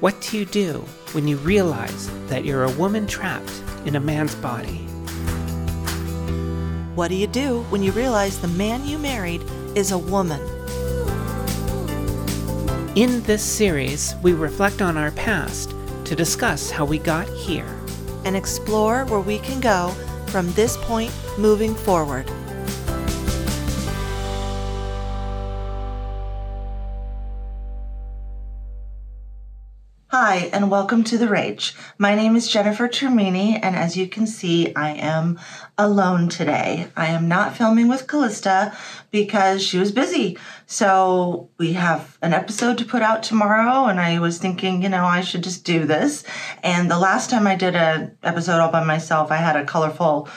What do you do when you realize that you're a woman trapped in a man's body? What do you do when you realize the man you married is a woman? In this series, we reflect on our past to discuss how we got here. And explore where we can go from this point moving forward. Hi, and welcome to The Rage. My name is Jennifer Termini, and as you can see, I am alone today. I am not filming with Calista because she was busy. So we have an episode to put out tomorrow, and I was thinking, you know, I should just do this. And the last time I did an episode all by myself, I had a colorful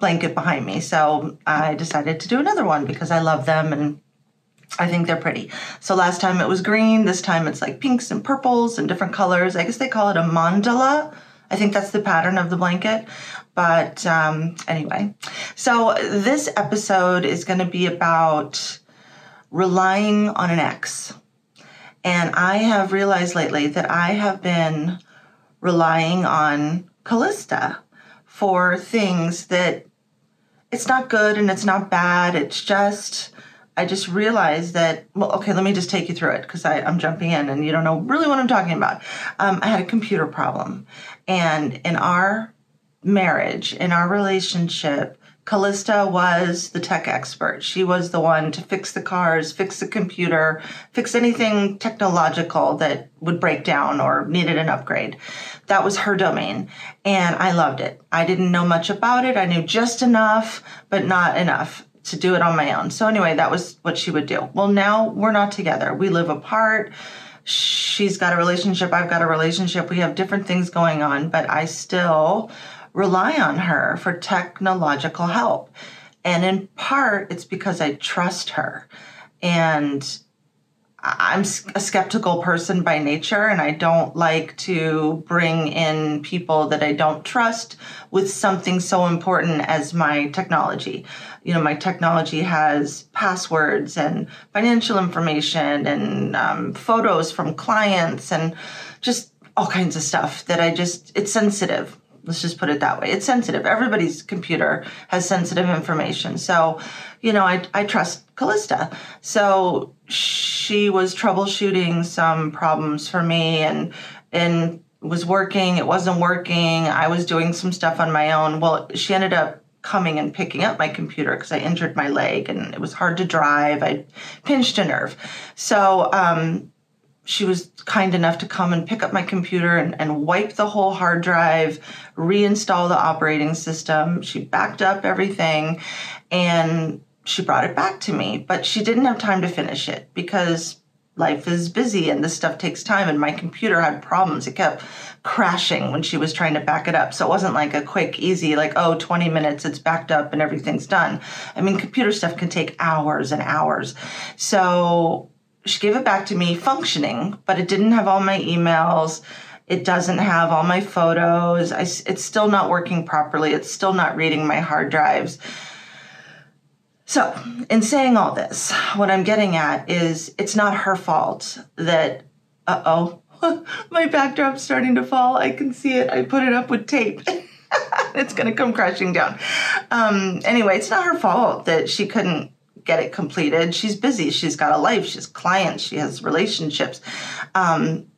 blanket behind me. So I decided to do another one because I love them and I think they're pretty. So last time it was green, this time it's like pinks and purples and different colors. I guess they call it a mandala. I think that's the pattern of the blanket. But um, anyway, so this episode is going to be about relying on an ex. And I have realized lately that I have been relying on Calista for things that it's not good and it's not bad. It's just I just realized that, well, okay, let me just take you through it because I'm jumping in and you don't know really what I'm talking about. Um, I had a computer problem. And in our marriage, in our relationship, Calista was the tech expert. She was the one to fix the cars, fix the computer, fix anything technological that would break down or needed an upgrade. That was her domain. And I loved it. I didn't know much about it. I knew just enough, but not enough to do it on my own. So anyway, that was what she would do. Well, now we're not together. We live apart. She's got a relationship, I've got a relationship. We have different things going on, but I still rely on her for technological help. And in part, it's because I trust her. And I'm a skeptical person by nature, and I don't like to bring in people that I don't trust with something so important as my technology. You know, my technology has passwords and financial information and um, photos from clients and just all kinds of stuff that I just, it's sensitive. Let's just put it that way. It's sensitive. Everybody's computer has sensitive information. So, you know, I, I trust Calista. So she was troubleshooting some problems for me and, and was working. It wasn't working. I was doing some stuff on my own. Well, she ended up coming and picking up my computer because I injured my leg and it was hard to drive. I pinched a nerve. So, um, she was kind enough to come and pick up my computer and, and wipe the whole hard drive, reinstall the operating system. She backed up everything and she brought it back to me, but she didn't have time to finish it because life is busy and this stuff takes time and my computer had problems. It kept crashing when she was trying to back it up. So it wasn't like a quick, easy, like, oh, 20 minutes, it's backed up and everything's done. I mean, computer stuff can take hours and hours. So she gave it back to me functioning, but it didn't have all my emails. It doesn't have all my photos. I, it's still not working properly. It's still not reading my hard drives. So, in saying all this, what I'm getting at is it's not her fault that, uh oh, my backdrop's starting to fall. I can see it. I put it up with tape. it's going to come crashing down. Um, anyway, it's not her fault that she couldn't get it completed. She's busy. She's got a life. She has clients. She has relationships. Um,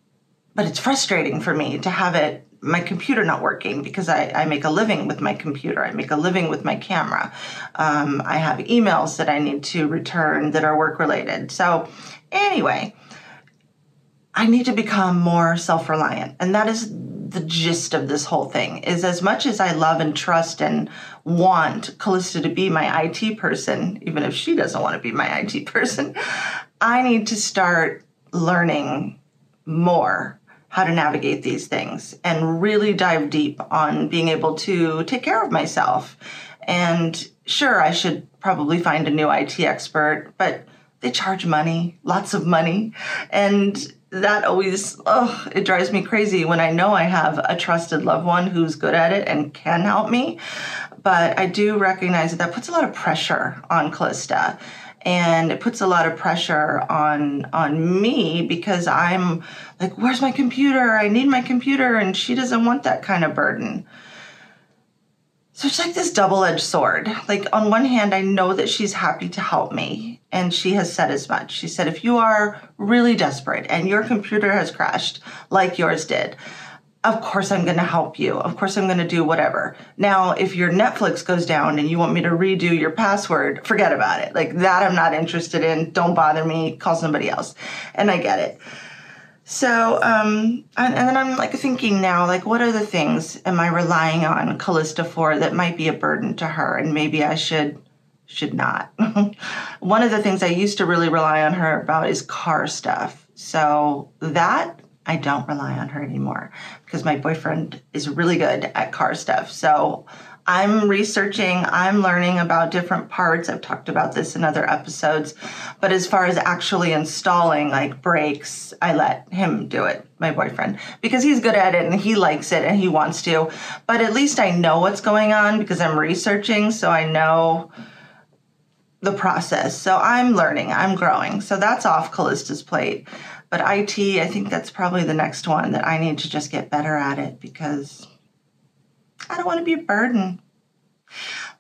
but it's frustrating for me to have it my computer not working because I, I make a living with my computer. I make a living with my camera. Um, I have emails that I need to return that are work related. So, anyway, I need to become more self reliant. And that is the gist of this whole thing is as much as I love and trust and want Calista to be my IT person, even if she doesn't want to be my IT person, I need to start learning more how to navigate these things and really dive deep on being able to take care of myself. And sure, I should probably find a new IT expert, but they charge money, lots of money. And that always oh it drives me crazy when i know i have a trusted loved one who's good at it and can help me but i do recognize that that puts a lot of pressure on calista and it puts a lot of pressure on on me because I'm like, where's my computer? I need my computer, and she doesn't want that kind of burden. So it's like this double edged sword. Like, on one hand, I know that she's happy to help me, and she has said as much. She said, if you are really desperate and your computer has crashed like yours did, of course I'm going to help you. Of course I'm going to do whatever. Now, if your Netflix goes down and you want me to redo your password, forget about it. Like that I'm not interested in. Don't bother me. Call somebody else. And I get it. So, um, and, and, then I'm like thinking now, like, what other things am I relying on Calista for that might be a burden to her, and maybe I should should not. One of the things I used to really rely on her about is car stuff. So that I don't rely on her anymore because my boyfriend is really good at car stuff. So I'm researching, I'm learning about different parts. I've talked about this in other episodes. But as far as actually installing like brakes, I let him do it, my boyfriend, because he's good at it and he likes it and he wants to. But at least I know what's going on because I'm researching, so I know the process. So I'm learning, I'm growing. So that's off Calista's plate. But IT, I think that's probably the next one that I need to just get better at it because I don't want to be a burden.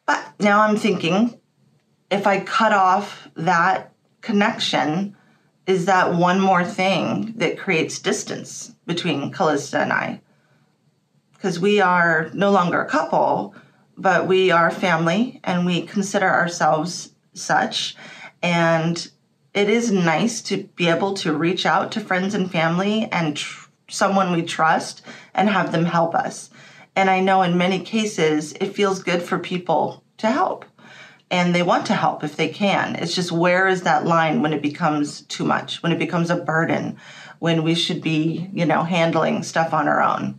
But now I'm thinking if I cut off that connection, is that one more thing that creates distance between Calista and I? Because we are no longer a couple, but we are family and we consider ourselves such. And it is nice to be able to reach out to friends and family and tr- someone we trust and have them help us. And I know in many cases it feels good for people to help and they want to help if they can. It's just where is that line when it becomes too much, when it becomes a burden, when we should be, you know, handling stuff on our own.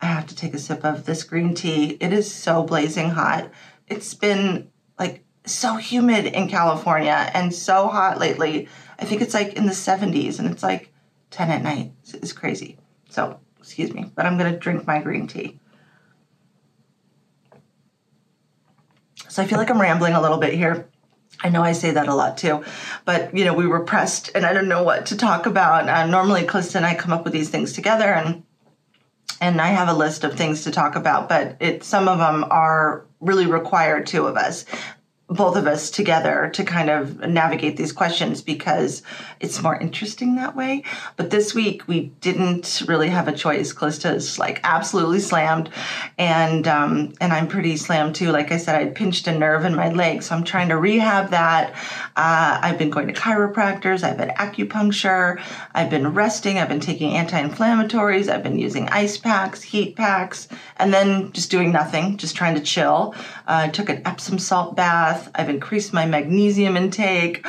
I have to take a sip of this green tea. It is so blazing hot. It's been like so humid in California and so hot lately. I think it's like in the 70s and it's like 10 at night. It's crazy. So, excuse me, but I'm going to drink my green tea. So I feel like I'm rambling a little bit here. I know I say that a lot too, but you know, we were pressed and I don't know what to talk about. Uh, normally, Clifton and I come up with these things together and and I have a list of things to talk about, but it some of them are really require two of us both of us together to kind of navigate these questions because it's more interesting that way. But this week we didn't really have a choice. Calista is like absolutely slammed, and um, and I'm pretty slammed too. Like I said, I pinched a nerve in my leg, so I'm trying to rehab that. Uh, I've been going to chiropractors. I've had acupuncture. I've been resting. I've been taking anti-inflammatories. I've been using ice packs, heat packs, and then just doing nothing, just trying to chill. Uh, I took an Epsom salt bath bath. I've increased my magnesium intake.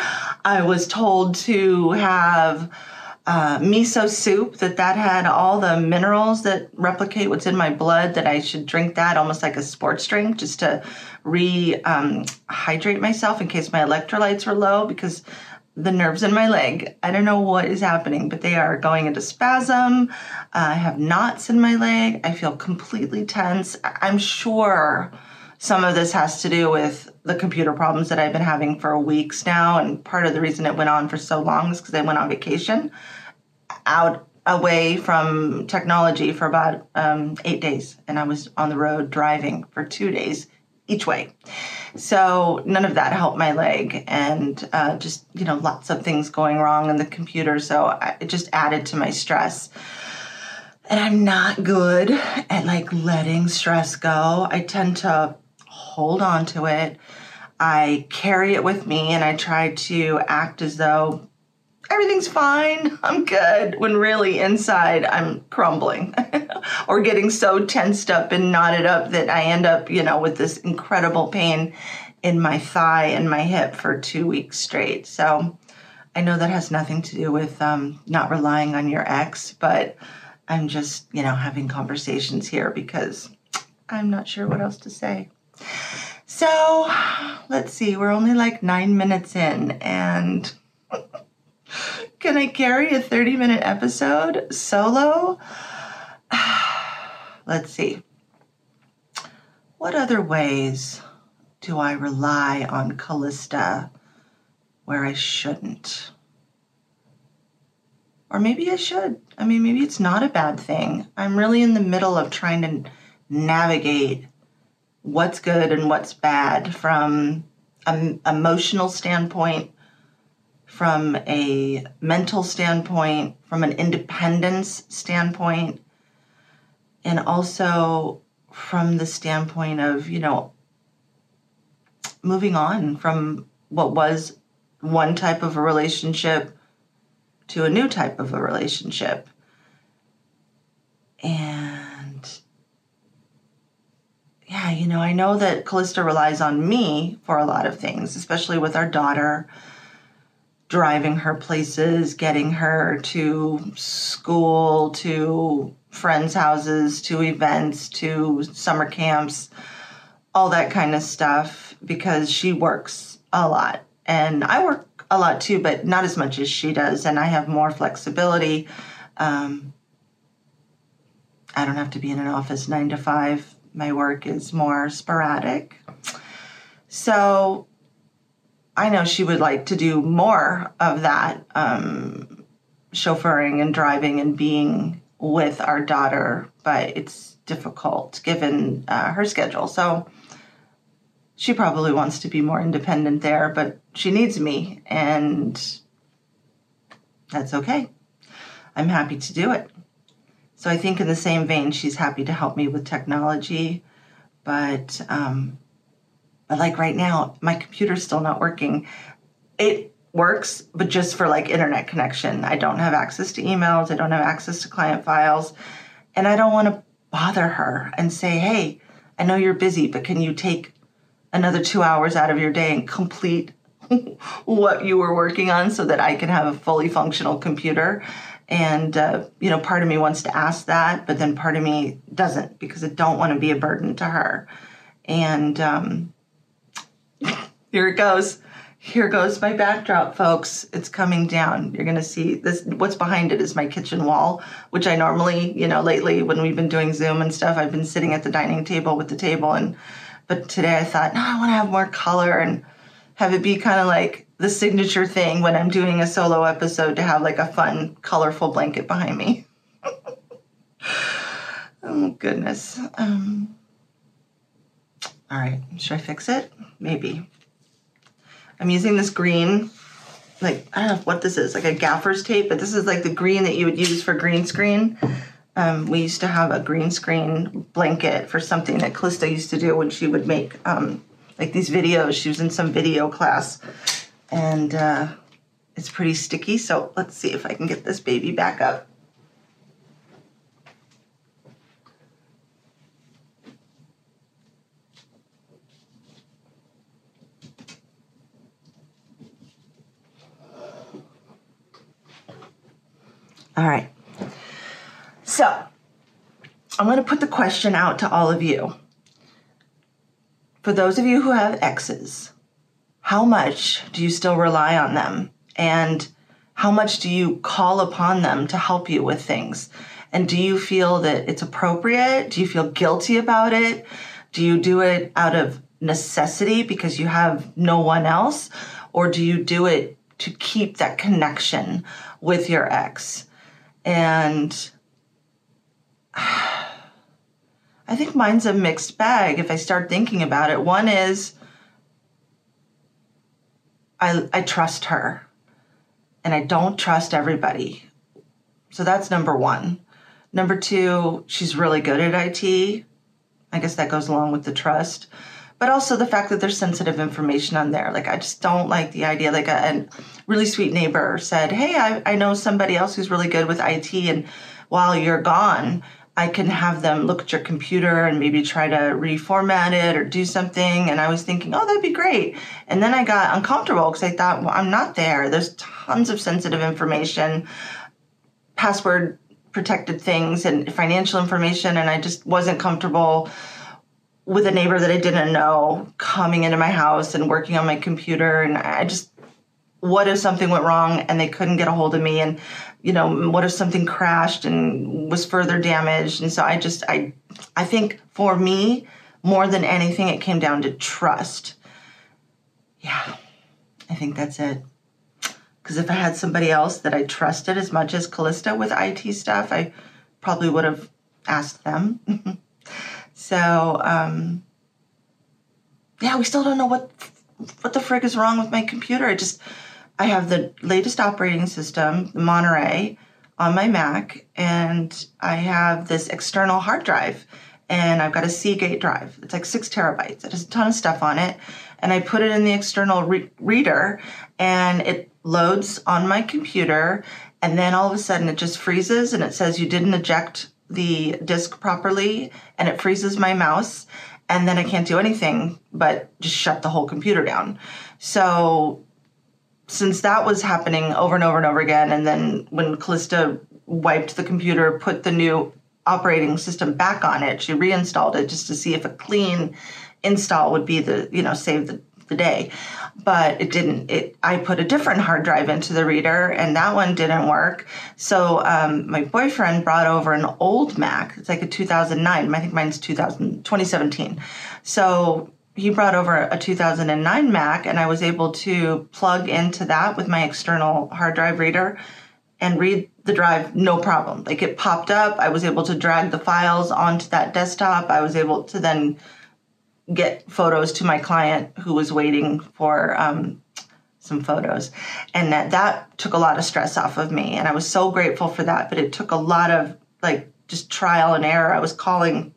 I was told to have uh, miso soup that that had all the minerals that replicate what's in my blood that i should drink that almost like a sports drink just to rehydrate um, myself in case my electrolytes were low because the nerves in my leg i don't know what is happening but they are going into spasm uh, i have knots in my leg i feel completely tense i'm sure some of this has to do with the computer problems that I've been having for weeks now. And part of the reason it went on for so long is because I went on vacation out away from technology for about um, eight days. And I was on the road driving for two days each way. So none of that helped my leg, and uh, just you know lots of things going wrong in the computer. So I, it just added to my stress. And I'm not good at like letting stress go. I tend to hold on to it. I carry it with me and I try to act as though everything's fine, I'm good, when really inside I'm crumbling or getting so tensed up and knotted up that I end up, you know, with this incredible pain in my thigh and my hip for two weeks straight. So I know that has nothing to do with um, not relying on your ex, but I'm just, you know, having conversations here because I'm not sure what else to say. So let's see, we're only like nine minutes in, and can I carry a 30 minute episode solo? let's see. What other ways do I rely on Callista where I shouldn't. Or maybe I should. I mean, maybe it's not a bad thing. I'm really in the middle of trying to navigate what's good and what's bad from an emotional standpoint, from a mental standpoint, from an independence standpoint, and also from the standpoint of, you know, moving on from what was one type of a relationship to a new type of a relationship. And yeah, you know, I know that Callista relies on me for a lot of things, especially with our daughter, driving her places, getting her to school, to friends' houses, to events, to summer camps, all that kind of stuff, because she works a lot. And I work a lot too, but not as much as she does. And I have more flexibility. Um, I don't have to be in an office nine to five. My work is more sporadic. So I know she would like to do more of that um, chauffeuring and driving and being with our daughter, but it's difficult given uh, her schedule. So she probably wants to be more independent there, but she needs me, and that's okay. I'm happy to do it. So I think, in the same vein, she's happy to help me with technology, but um, but like right now, my computer's still not working. It works, but just for like internet connection. I don't have access to emails. I don't have access to client files, and I don't want to bother her and say, "Hey, I know you're busy, but can you take another two hours out of your day and complete what you were working on so that I can have a fully functional computer. And, uh, you know, part of me wants to ask that, but then part of me doesn't because I don't want to be a burden to her. And um, here it goes. Here goes my backdrop, folks. It's coming down. You're going to see this. What's behind it is my kitchen wall, which I normally, you know, lately when we've been doing Zoom and stuff, I've been sitting at the dining table with the table and but today I thought, no, I want to have more color and have it be kind of like the signature thing when I'm doing a solo episode to have like a fun, colorful blanket behind me. oh, goodness. Um, all right, should I fix it? Maybe. I'm using this green, like, I don't know what this is, like a gaffer's tape, but this is like the green that you would use for green screen. Um, we used to have a green screen blanket for something that Calista used to do when she would make um, like these videos. She was in some video class, and uh, it's pretty sticky. So let's see if I can get this baby back up. All right. So, I'm going to put the question out to all of you. For those of you who have exes, how much do you still rely on them? And how much do you call upon them to help you with things? And do you feel that it's appropriate? Do you feel guilty about it? Do you do it out of necessity because you have no one else? Or do you do it to keep that connection with your ex? And I think mine's a mixed bag if I start thinking about it. One is I, I trust her and I don't trust everybody. So that's number one. Number two, she's really good at IT. I guess that goes along with the trust. But also the fact that there's sensitive information on there. Like, I just don't like the idea. Like, uh, a, a really sweet neighbor said, Hey, I, I know somebody else who's really good with IT. And while you're gone, I can have them look at your computer and maybe try to reformat it or do something. And I was thinking, oh, that'd be great. And then I got uncomfortable because I thought, well, I'm not there. There's tons of sensitive information, password protected things, and financial information. And I just wasn't comfortable with a neighbor that I didn't know coming into my house and working on my computer. And I just, what if something went wrong and they couldn't get a hold of me? And you know what if something crashed and was further damaged and so i just i i think for me more than anything it came down to trust yeah i think that's it because if I had somebody else that I trusted as much as Calista with IT stuff, I probably would have asked them. so, um, yeah, we still don't know what what the frig is wrong with my computer. I just I have the latest operating system, the Monterey, on my Mac, and I have this external hard drive, and I've got a Seagate drive. It's like six terabytes. It has a ton of stuff on it, and I put it in the external re- reader, and it loads on my computer, and then all of a sudden it just freezes, and it says you didn't eject the disk properly, and it freezes my mouse, and then I can't do anything but just shut the whole computer down. So since that was happening over and over and over again, and then when Calista wiped the computer, put the new operating system back on it, she reinstalled it just to see if a clean install would be the, you know, save the, the day. But it didn't. It I put a different hard drive into the reader, and that one didn't work. So um, my boyfriend brought over an old Mac. It's like a 2009. I think mine's 2000, 2017. So he brought over a 2009 Mac, and I was able to plug into that with my external hard drive reader and read the drive no problem. Like it popped up, I was able to drag the files onto that desktop. I was able to then get photos to my client who was waiting for um, some photos. And that, that took a lot of stress off of me. And I was so grateful for that. But it took a lot of like just trial and error. I was calling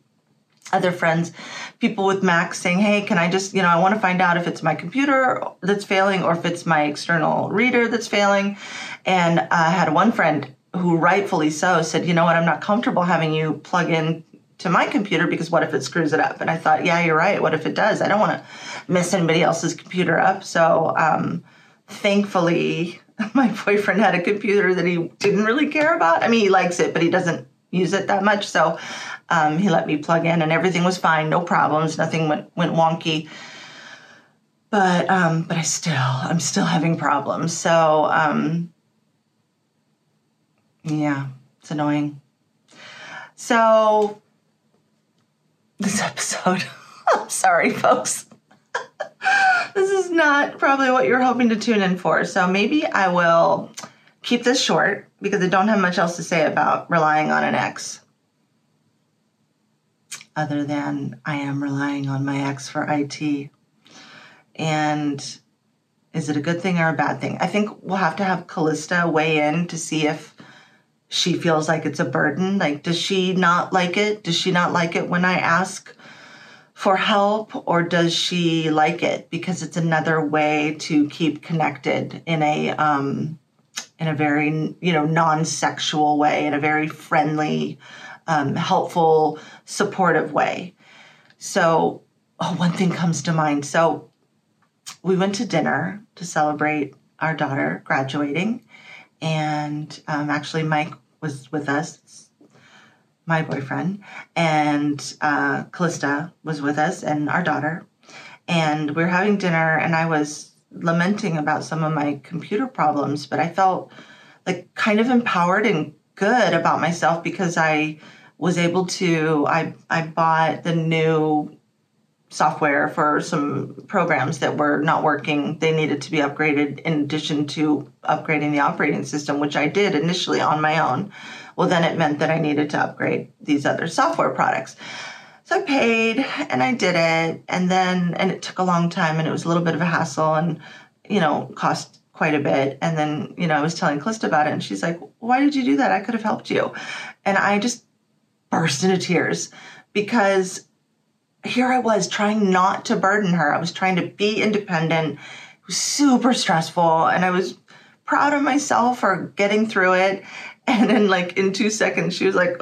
other friends, people with Macs saying, Hey, can I just, you know, I want to find out if it's my computer that's failing or if it's my external reader that's failing. And I had one friend who rightfully so said, You know what, I'm not comfortable having you plug in to my computer because what if it screws it up? And I thought, Yeah, you're right. What if it does? I don't want to mess anybody else's computer up. So, um, thankfully, my boyfriend had a computer that he didn't really care about. I mean, he likes it, but he doesn't use it that much. So um, he let me plug in, and everything was fine, no problems, nothing went went wonky. But um, but I still I'm still having problems. So um, yeah, it's annoying. So this episode, I'm sorry, folks. this is not probably what you're hoping to tune in for. So maybe I will keep this short because I don't have much else to say about relying on an ex other than I am relying on my ex for IT. And is it a good thing or a bad thing? I think we'll have to have Calista weigh in to see if she feels like it's a burden. Like, does she not like it? Does she not like it when I ask for help, or does she like it because it's another way to keep connected in a um, in a very you know non-sexual way, in a very friendly, um, helpful, supportive way. So, oh, one thing comes to mind. So, we went to dinner to celebrate our daughter graduating, and um, actually, Mike was with us, my boyfriend, and uh, Calista was with us, and our daughter. And we were having dinner, and I was lamenting about some of my computer problems, but I felt like kind of empowered and good about myself because I was able to I I bought the new software for some programs that were not working. They needed to be upgraded in addition to upgrading the operating system, which I did initially on my own. Well, then it meant that I needed to upgrade these other software products. So I paid and I did it. And then, and it took a long time and it was a little bit of a hassle and, you know, cost quite a bit. And then, you know, I was telling Calista about it and she's like, why did you do that? I could have helped you. And I just burst into tears because here I was trying not to burden her. I was trying to be independent. It was super stressful and I was proud of myself for getting through it. And then like in two seconds, she was like,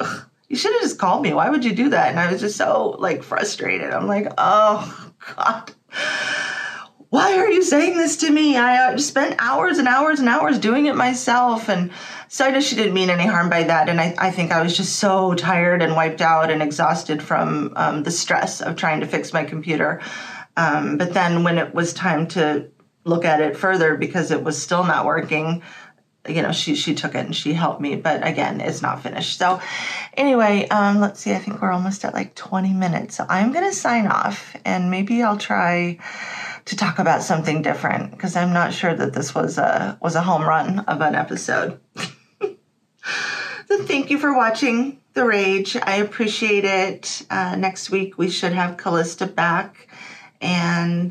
you should have just called me. Why would you do that? And I was just so like frustrated. I'm like, oh God why are you saying this to me? I uh, spent hours and hours and hours doing it myself. And so I know she didn't mean any harm by that. And I, I think I was just so tired and wiped out and exhausted from um, the stress of trying to fix my computer. Um, but then when it was time to look at it further because it was still not working, you know, she she took it and she helped me. But again, it's not finished. So anyway, um, let's see. I think we're almost at like 20 minutes. So I'm gonna sign off and maybe I'll try to talk about something different because I'm not sure that this was a was a home run of an episode. so thank you for watching The Rage. I appreciate it. Uh, next week we should have Calista back, and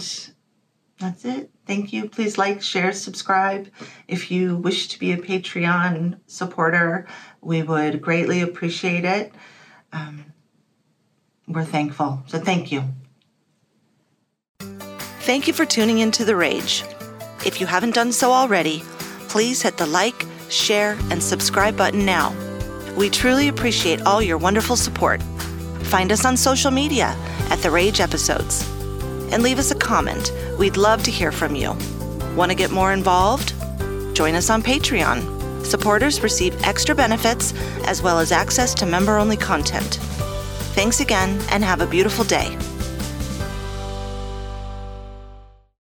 that's it. Thank you. Please like, share, subscribe. If you wish to be a Patreon supporter, we would greatly appreciate it. Um, we're thankful. So thank you. Thank you for tuning into The Rage. If you haven't done so already, please hit the like, share, and subscribe button now. We truly appreciate all your wonderful support. Find us on social media at The Rage Episodes. And leave us a comment. We'd love to hear from you. Want to get more involved? Join us on Patreon. Supporters receive extra benefits as well as access to member only content. Thanks again and have a beautiful day.